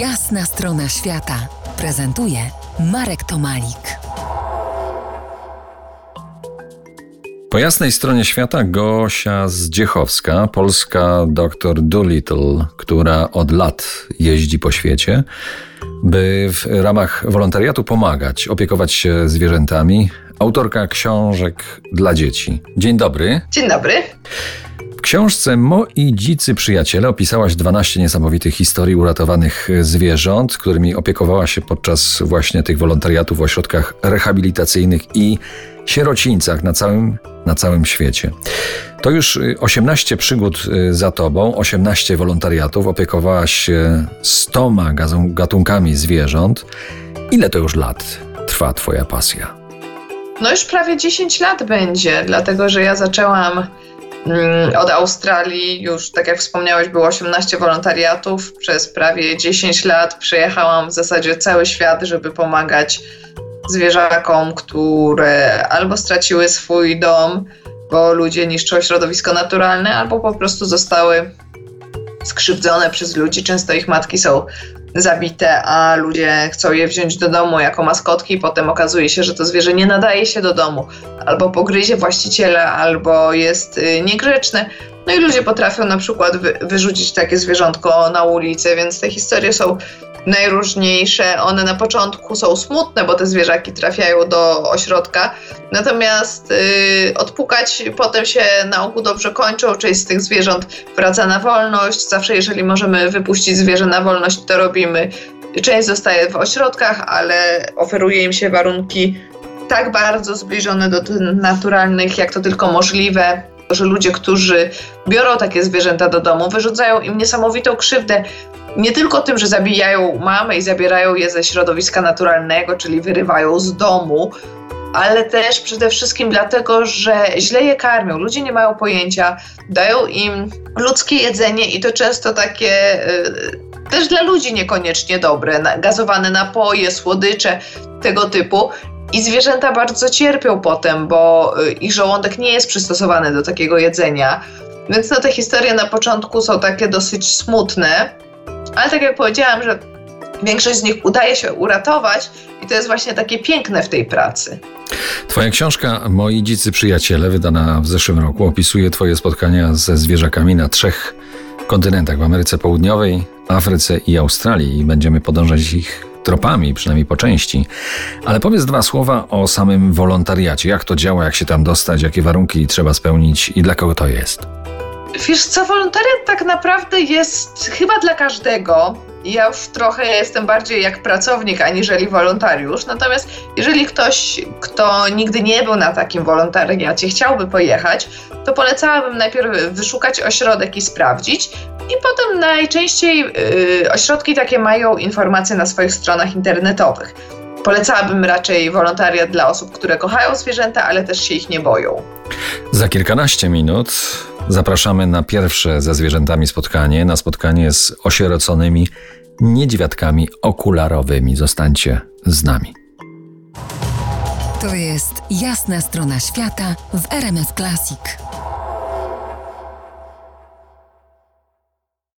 Jasna strona świata prezentuje Marek Tomalik. Po jasnej stronie świata Gosia Zdziechowska, polska doktor Doolittle, która od lat jeździ po świecie, by w ramach wolontariatu pomagać, opiekować się zwierzętami. Autorka książek dla dzieci. Dzień dobry. Dzień dobry. Książce Moi dzicy przyjaciele opisałaś 12 niesamowitych historii uratowanych zwierząt, którymi opiekowała się podczas właśnie tych wolontariatów w ośrodkach rehabilitacyjnych i sierocińcach na całym, na całym świecie. To już 18 przygód za tobą, 18 wolontariatów, opiekowałaś się 100 gatunkami zwierząt. Ile to już lat trwa twoja pasja? No już prawie 10 lat będzie, dlatego że ja zaczęłam od Australii już, tak jak wspomniałeś, było 18 wolontariatów. Przez prawie 10 lat przejechałam w zasadzie cały świat, żeby pomagać zwierzakom, które albo straciły swój dom, bo ludzie niszczą środowisko naturalne, albo po prostu zostały skrzywdzone przez ludzi. Często ich matki są zabite, a ludzie chcą je wziąć do domu jako maskotki, potem okazuje się, że to zwierzę nie nadaje się do domu, albo pogryzie właściciela, albo jest y, niegrzeczne. No i ludzie potrafią na przykład wy, wyrzucić takie zwierzątko na ulicę, więc te historie są najróżniejsze. One na początku są smutne, bo te zwierzaki trafiają do ośrodka, natomiast yy, odpukać potem się na ogół dobrze kończą. Część z tych zwierząt wraca na wolność. Zawsze, jeżeli możemy wypuścić zwierzę na wolność, to robimy. Część zostaje w ośrodkach, ale oferuje im się warunki tak bardzo zbliżone do naturalnych, jak to tylko możliwe że ludzie, którzy biorą takie zwierzęta do domu, wyrzucają im niesamowitą krzywdę. Nie tylko tym, że zabijają mamy i zabierają je ze środowiska naturalnego, czyli wyrywają z domu, ale też przede wszystkim dlatego, że źle je karmią. Ludzie nie mają pojęcia, dają im ludzkie jedzenie i to często takie y, też dla ludzi niekoniecznie dobre, gazowane napoje, słodycze, tego typu. I zwierzęta bardzo cierpią potem, bo y, ich żołądek nie jest przystosowany do takiego jedzenia. Więc no, te historie na początku są takie dosyć smutne, ale tak jak powiedziałam, że większość z nich udaje się uratować i to jest właśnie takie piękne w tej pracy. Twoja książka Moi dzicy przyjaciele, wydana w zeszłym roku, opisuje Twoje spotkania ze zwierzakami na trzech kontynentach w Ameryce Południowej, Afryce i Australii i będziemy podążać ich tropami, przynajmniej po części. Ale powiedz dwa słowa o samym wolontariacie. Jak to działa, jak się tam dostać, jakie warunki trzeba spełnić i dla kogo to jest? Wiesz co, wolontariat tak naprawdę jest chyba dla każdego. Ja już trochę jestem bardziej jak pracownik, aniżeli wolontariusz. Natomiast jeżeli ktoś, kto nigdy nie był na takim wolontariacie, chciałby pojechać, to polecałabym najpierw wyszukać ośrodek i sprawdzić. I potem najczęściej yy, ośrodki takie mają informacje na swoich stronach internetowych. Polecałabym raczej wolontariat dla osób, które kochają zwierzęta, ale też się ich nie boją. Za kilkanaście minut zapraszamy na pierwsze ze zwierzętami spotkanie, na spotkanie z osieroconymi niedźwiadkami okularowymi. Zostańcie z nami. To jest jasna strona świata w RMS Classic.